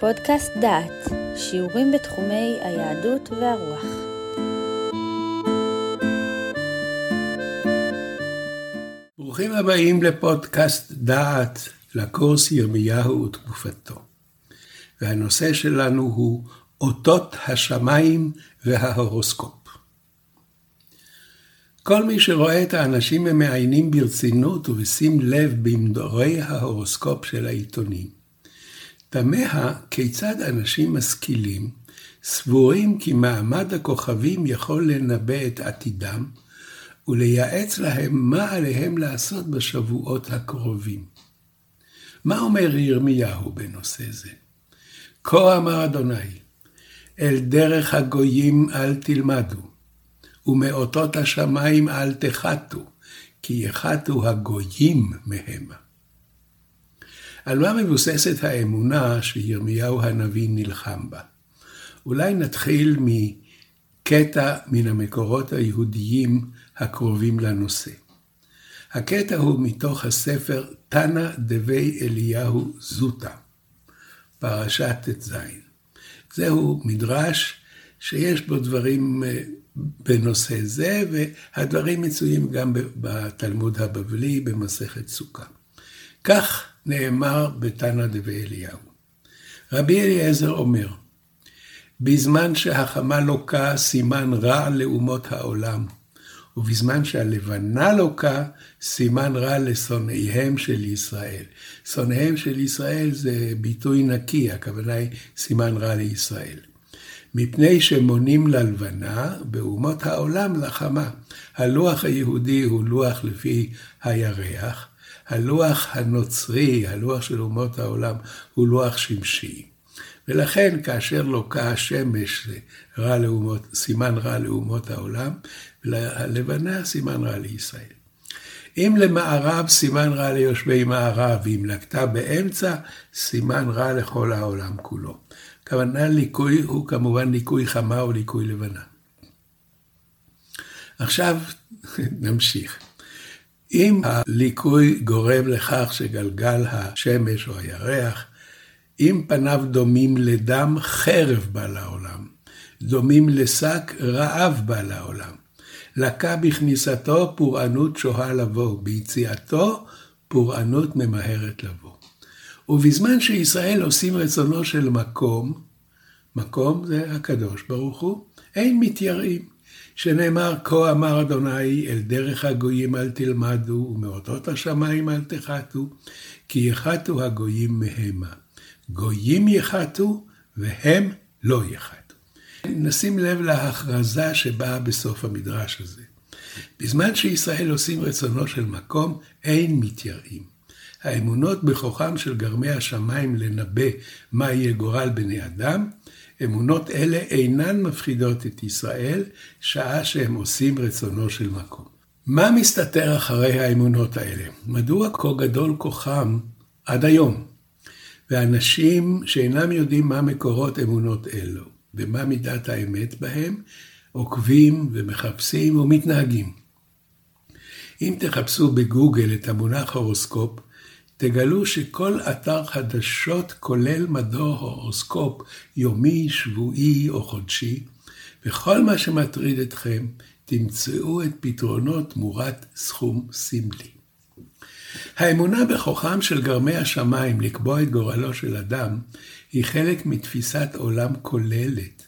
פודקאסט דעת, שיעורים בתחומי היהדות והרוח. ברוכים הבאים לפודקאסט דעת, לקורס ירמיהו ותקופתו. והנושא שלנו הוא אותות השמיים וההורוסקופ. כל מי שרואה את האנשים המעיינים ברצינות ובשים לב במדורי ההורוסקופ של העיתונים, תמה כיצד אנשים משכילים סבורים כי מעמד הכוכבים יכול לנבא את עתידם ולייעץ להם מה עליהם לעשות בשבועות הקרובים. מה אומר ירמיהו בנושא זה? כה אמר אדוני, אל דרך הגויים אל תלמדו, ומאותות השמיים אל תחתו, כי יחתו הגויים מהמה. על מה מבוססת האמונה שירמיהו הנביא נלחם בה? אולי נתחיל מקטע מן המקורות היהודיים הקרובים לנושא. הקטע הוא מתוך הספר תנא דבי אליהו זוטה, פרשת ט"ז. זהו מדרש שיש בו דברים אה, בנושא זה, והדברים מצויים גם בתלמוד הבבלי במסכת סוכה. כך נאמר בתנא דבי אליהו. רבי אליעזר אומר, בזמן שהחמה לוקה סימן רע לאומות העולם, ובזמן שהלבנה לוקה סימן רע לשונאיהם של ישראל. שונאיהם של ישראל זה ביטוי נקי, הכוונה היא סימן רע לישראל. מפני שמונים ללבנה, באומות העולם לחמה. הלוח היהודי הוא לוח לפי הירח, הלוח הנוצרי, הלוח של אומות העולם, הוא לוח שמשי. ולכן כאשר לוקה השמש רע לאומות, סימן רע לאומות העולם, וללבנה סימן רע לישראל. אם למערב סימן רע ליושבי מערב, ואם לקתה באמצע, סימן רע לכל העולם כולו. הכוונה ליקוי הוא כמובן ליקוי חמה או ליקוי לבנה. עכשיו נמשיך. אם הליקוי גורם לכך שגלגל השמש או הירח, אם פניו דומים לדם, חרב בא לעולם. דומים לשק, רעב בא לעולם. לקה בכניסתו, פורענות שוהה לבוא. ביציאתו, פורענות ממהרת לבוא. ובזמן שישראל עושים רצונו של מקום, מקום זה הקדוש ברוך הוא, אין מתייראים. שנאמר, כה אמר אדוני, אל דרך הגויים אל תלמדו, ומאותות השמיים אל תחתו, כי יחתו הגויים מהמה. גויים יחתו, והם לא יחתו. נשים לב להכרזה שבאה בסוף המדרש הזה. בזמן שישראל עושים רצונו של מקום, אין מתייראים. האמונות בכוחם של גרמי השמיים לנבא מה יהיה גורל בני אדם, אמונות אלה אינן מפחידות את ישראל, שעה שהם עושים רצונו של מקום. מה מסתתר אחרי האמונות האלה? מדוע כה גדול כוחם עד היום? ואנשים שאינם יודעים מה מקורות אמונות אלו, ומה מידת האמת בהם, עוקבים ומחפשים ומתנהגים. אם תחפשו בגוגל את המונח הורוסקופ, תגלו שכל אתר חדשות כולל מדור הורוסקופ יומי, שבועי או חודשי, וכל מה שמטריד אתכם, תמצאו את פתרונו תמורת סכום סמלי. האמונה בכוחם של גרמי השמיים לקבוע את גורלו של אדם, היא חלק מתפיסת עולם כוללת,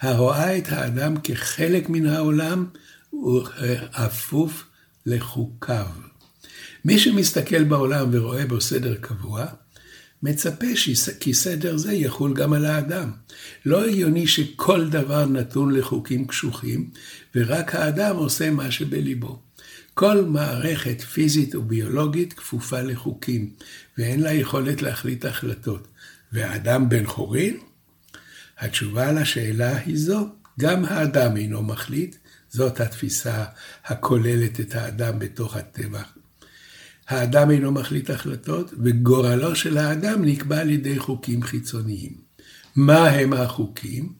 הרואה את האדם כחלק מן העולם וכפוף לחוקיו. מי שמסתכל בעולם ורואה בו סדר קבוע, מצפה כי סדר זה יחול גם על האדם. לא הגיוני שכל דבר נתון לחוקים קשוחים, ורק האדם עושה מה שבליבו. כל מערכת פיזית וביולוגית כפופה לחוקים, ואין לה יכולת להחליט החלטות. והאדם בן חורין? התשובה לשאלה היא זו, גם האדם אינו מחליט, זאת התפיסה הכוללת את האדם בתוך הטבע האדם אינו מחליט החלטות, וגורלו של האדם נקבע על ידי חוקים חיצוניים. מה הם החוקים?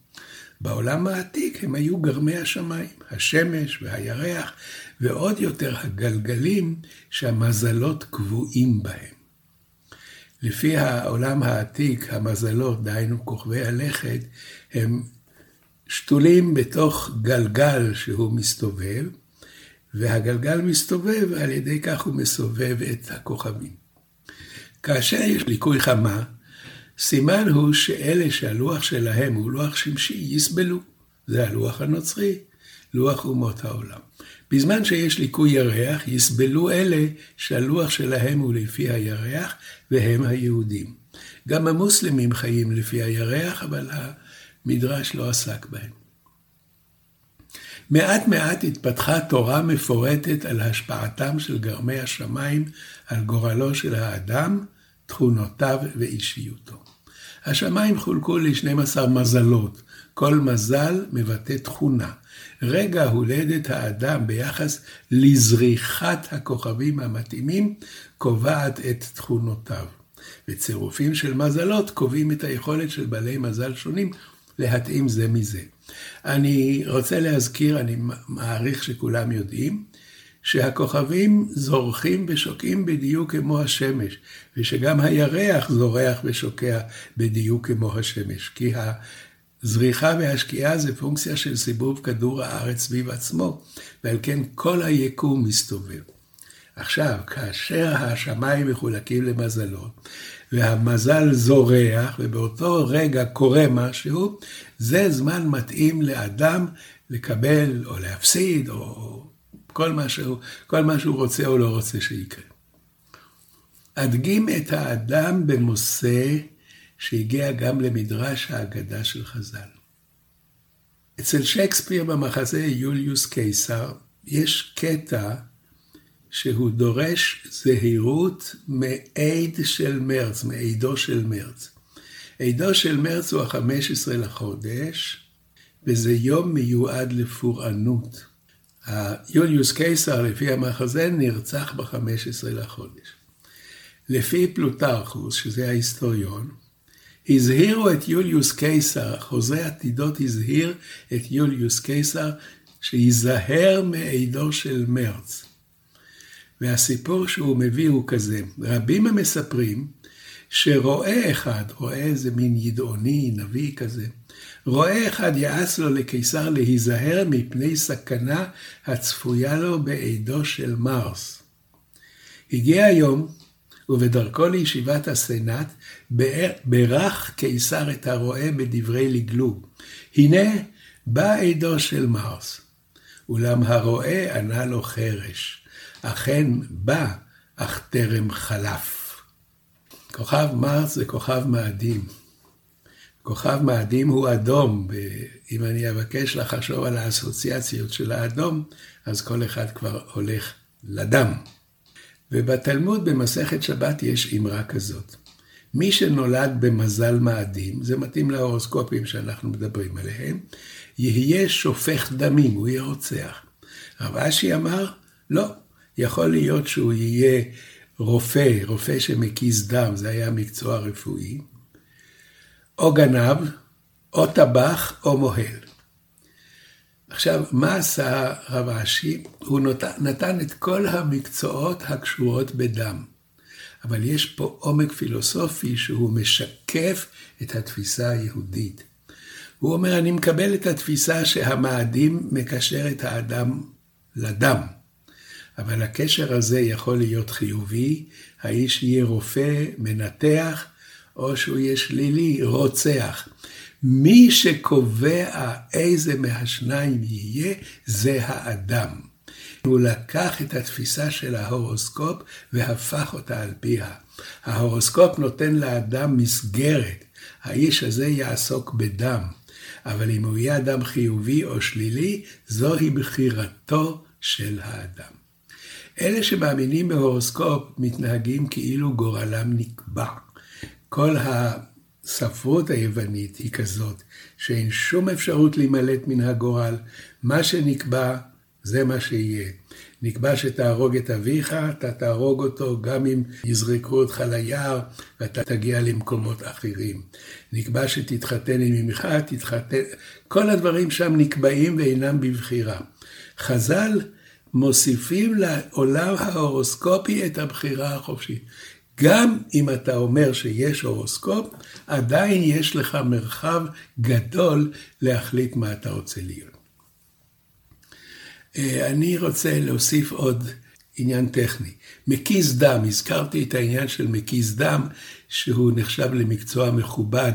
בעולם העתיק הם היו גרמי השמיים, השמש והירח, ועוד יותר הגלגלים שהמזלות קבועים בהם. לפי העולם העתיק, המזלות, דהיינו כוכבי הלכת, הם שתולים בתוך גלגל שהוא מסתובב, והגלגל מסתובב, על ידי כך הוא מסובב את הכוכבים. כאשר יש ליקוי חמה, סימן הוא שאלה שהלוח שלהם הוא לוח שמשי, יסבלו. זה הלוח הנוצרי, לוח אומות העולם. בזמן שיש ליקוי ירח, יסבלו אלה שהלוח שלהם הוא לפי הירח, והם היהודים. גם המוסלמים חיים לפי הירח, אבל המדרש לא עסק בהם. מעט מעט התפתחה תורה מפורטת על השפעתם של גרמי השמיים על גורלו של האדם, תכונותיו ואישיותו. השמיים חולקו ל-12 מזלות, כל מזל מבטא תכונה. רגע הולדת האדם ביחס לזריחת הכוכבים המתאימים קובעת את תכונותיו. וצירופים של מזלות קובעים את היכולת של בעלי מזל שונים להתאים זה מזה. אני רוצה להזכיר, אני מעריך שכולם יודעים, שהכוכבים זורחים ושוקעים בדיוק כמו השמש, ושגם הירח זורח ושוקע בדיוק כמו השמש, כי הזריחה והשקיעה זה פונקציה של סיבוב כדור הארץ סביב עצמו, ועל כן כל היקום מסתובב. עכשיו, כאשר השמיים מחולקים למזלות, והמזל זורח, ובאותו רגע קורה משהו, זה זמן מתאים לאדם לקבל או להפסיד, או כל מה שהוא, כל מה שהוא רוצה או לא רוצה שיקרה. אדגים את האדם במושא שהגיע גם למדרש האגדה של חז"ל. אצל שייקספיר במחזה יוליוס קיסר יש קטע שהוא דורש זהירות מעיד של מרץ, מעידו של מרץ. עידו של מרץ הוא ה-15 לחודש, וזה יום מיועד לפורענות. יוליוס קיסר, לפי המחזה, נרצח ב-15 לחודש. לפי פלוטרכוס, שזה ההיסטוריון, הזהירו את יוליוס קיסר, חוזה עתידות הזהיר את יוליוס קיסר, שייזהר מעידו של מרץ. והסיפור שהוא מביא הוא כזה, רבים המספרים שרועה אחד, רועה איזה מין ידעוני, נביא כזה, רועה אחד יעץ לו לקיסר להיזהר מפני סכנה הצפויה לו בעדו של מרס. הגיע היום, ובדרכו לישיבת הסנאט, ברך קיסר את הרועה בדברי לגלוג. הנה, בא עדו של מרס. אולם הרועה ענה לו חרש. אכן בא, אך טרם חלף. כוכב מרס זה כוכב מאדים. כוכב מאדים הוא אדום, ואם אני אבקש לחשוב על האסוציאציות של האדום, אז כל אחד כבר הולך לדם. ובתלמוד במסכת שבת יש אמרה כזאת. מי שנולד במזל מאדים, זה מתאים להורוסקופים שאנחנו מדברים עליהם, יהיה שופך דמים, הוא יהיה רוצח. רב אשי אמר, לא, יכול להיות שהוא יהיה רופא, רופא שמקיז דם, זה היה מקצוע רפואי, או גנב, או טבח, או מוהל. עכשיו, מה עשה רב אשי? הוא נתן את כל המקצועות הקשורות בדם. אבל יש פה עומק פילוסופי שהוא משקף את התפיסה היהודית. הוא אומר, אני מקבל את התפיסה שהמאדים מקשר את האדם לדם. אבל הקשר הזה יכול להיות חיובי, האיש יהיה רופא, מנתח, או שהוא יהיה שלילי, רוצח. מי שקובע איזה מהשניים יהיה, זה האדם. הוא לקח את התפיסה של ההורוסקופ והפך אותה על פיה. ההורוסקופ נותן לאדם מסגרת, האיש הזה יעסוק בדם. אבל אם הוא יהיה אדם חיובי או שלילי, זוהי בחירתו של האדם. אלה שמאמינים בהורוסקופ מתנהגים כאילו גורלם נקבע. כל הספרות היוונית היא כזאת, שאין שום אפשרות להימלט מן הגורל. מה שנקבע, זה מה שיהיה. נקבע שתהרוג את אביך, אתה תהרוג אותו גם אם יזרקו אותך ליער ואתה תגיע למקומות אחרים. נקבע שתתחתן עם אמך, תתחתן, כל הדברים שם נקבעים ואינם בבחירה. חז"ל מוסיפים לעולם ההורוסקופי את הבחירה החופשית. גם אם אתה אומר שיש הורוסקופ, עדיין יש לך מרחב גדול להחליט מה אתה רוצה להיות. אה, אני רוצה להוסיף עוד עניין טכני. מקיז דם, הזכרתי את העניין של מקיז דם, שהוא נחשב למקצוע מכובד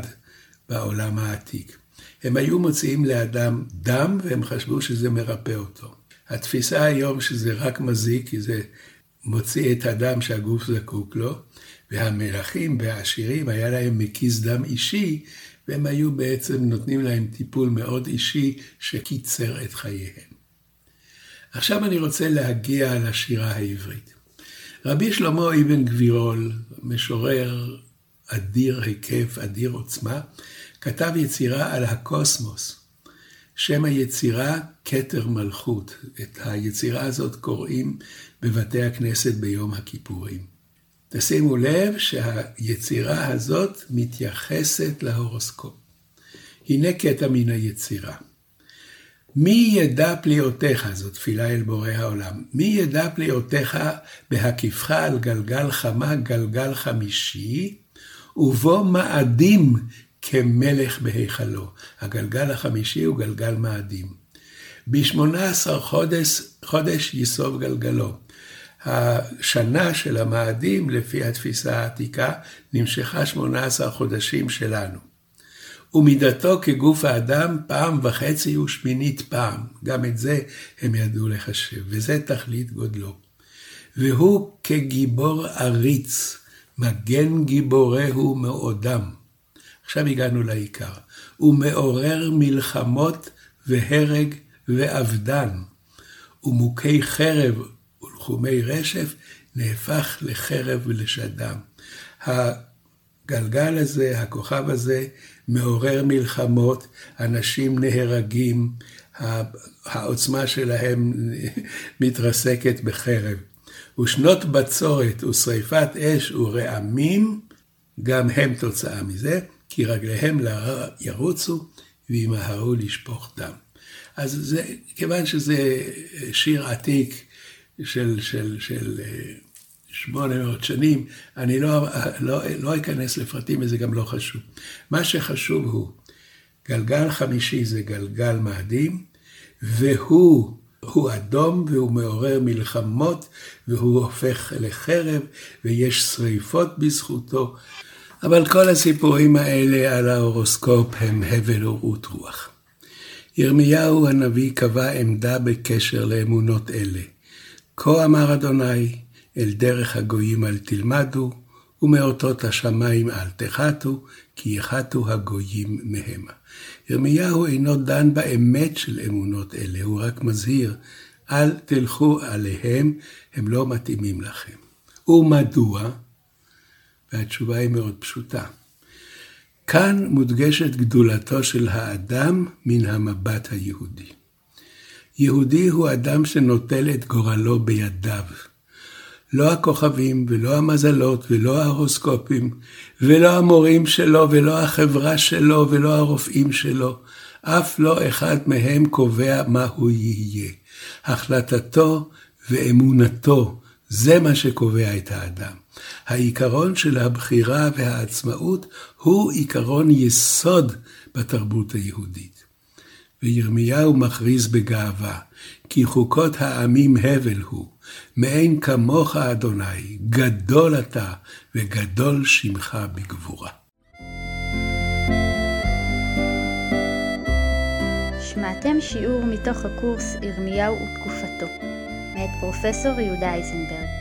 בעולם העתיק. הם היו מוציאים לאדם דם והם חשבו שזה מרפא אותו. התפיסה היום שזה רק מזיק, כי זה מוציא את הדם שהגוף זקוק לו, והמלכים והעשירים היה להם מקיז דם אישי, והם היו בעצם נותנים להם טיפול מאוד אישי שקיצר את חייהם. עכשיו אני רוצה להגיע לשירה העברית. רבי שלמה אבן גבירול, משורר אדיר היקף, אדיר עוצמה, כתב יצירה על הקוסמוס. שם היצירה כתר מלכות. את היצירה הזאת קוראים בבתי הכנסת ביום הכיפורים. תשימו לב שהיצירה הזאת מתייחסת להורוסקופ. הנה קטע מן היצירה. מי ידע פליאותיך, זו תפילה אל בורא העולם, מי ידע פליאותיך בהקיפך על גלגל חמה, גלגל חמישי, ובו מאדים כמלך בהיכלו. הגלגל החמישי הוא גלגל מאדים. ב-18 חודש, חודש יסוב גלגלו. השנה של המאדים, לפי התפיסה העתיקה, נמשכה 18 חודשים שלנו. ומידתו כגוף האדם פעם וחצי ושמינית פעם. גם את זה הם ידעו לחשב, וזה תכלית גודלו. והוא כגיבור עריץ, מגן גיבורהו מאודם. עכשיו הגענו לעיקר. הוא מעורר מלחמות והרג ואבדן, ומוכי חרב ולחומי רשף נהפך לחרב ולשדם. הגלגל הזה, הכוכב הזה, מעורר מלחמות, אנשים נהרגים, העוצמה שלהם מתרסקת בחרב. ושנות בצורת ושריפת אש ורעמים, גם הם תוצאה מזה, כי רגליהם להר ירוצו וימהרו לשפוך דם. אז זה, כיוון שזה שיר עתיק של, של, של 800 שנים, אני לא, לא, לא אכנס לפרטים וזה גם לא חשוב. מה שחשוב הוא, גלגל חמישי זה גלגל מאדים, והוא הוא אדום והוא מעורר מלחמות והוא הופך לחרב ויש שריפות בזכותו. אבל כל הסיפורים האלה על ההורוסקופ הם הבל ורעות רוח. ירמיהו הנביא קבע עמדה בקשר לאמונות אלה. כה אמר אדוני, אל דרך הגויים אל תלמדו, ומאותות השמיים אל תחתו, כי יחתו הגויים מהמה. ירמיהו אינו דן באמת של אמונות אלה, הוא רק מזהיר, אל תלכו עליהם, הם לא מתאימים לכם. ומדוע? והתשובה היא מאוד פשוטה. כאן מודגשת גדולתו של האדם מן המבט היהודי. יהודי הוא אדם שנוטל את גורלו בידיו. לא הכוכבים ולא המזלות ולא ההורוסקופים ולא המורים שלו ולא החברה שלו ולא הרופאים שלו. אף לא אחד מהם קובע מה הוא יהיה. החלטתו ואמונתו, זה מה שקובע את האדם. העיקרון של הבחירה והעצמאות הוא עיקרון יסוד בתרבות היהודית. וירמיהו מכריז בגאווה, כי חוקות העמים הבל הוא, מאין כמוך אדוני, גדול אתה וגדול שמך בגבורה. שמעתם שיעור מתוך הקורס ירמיהו ותקופתו, מאת פרופסור יהודה אייזנברג.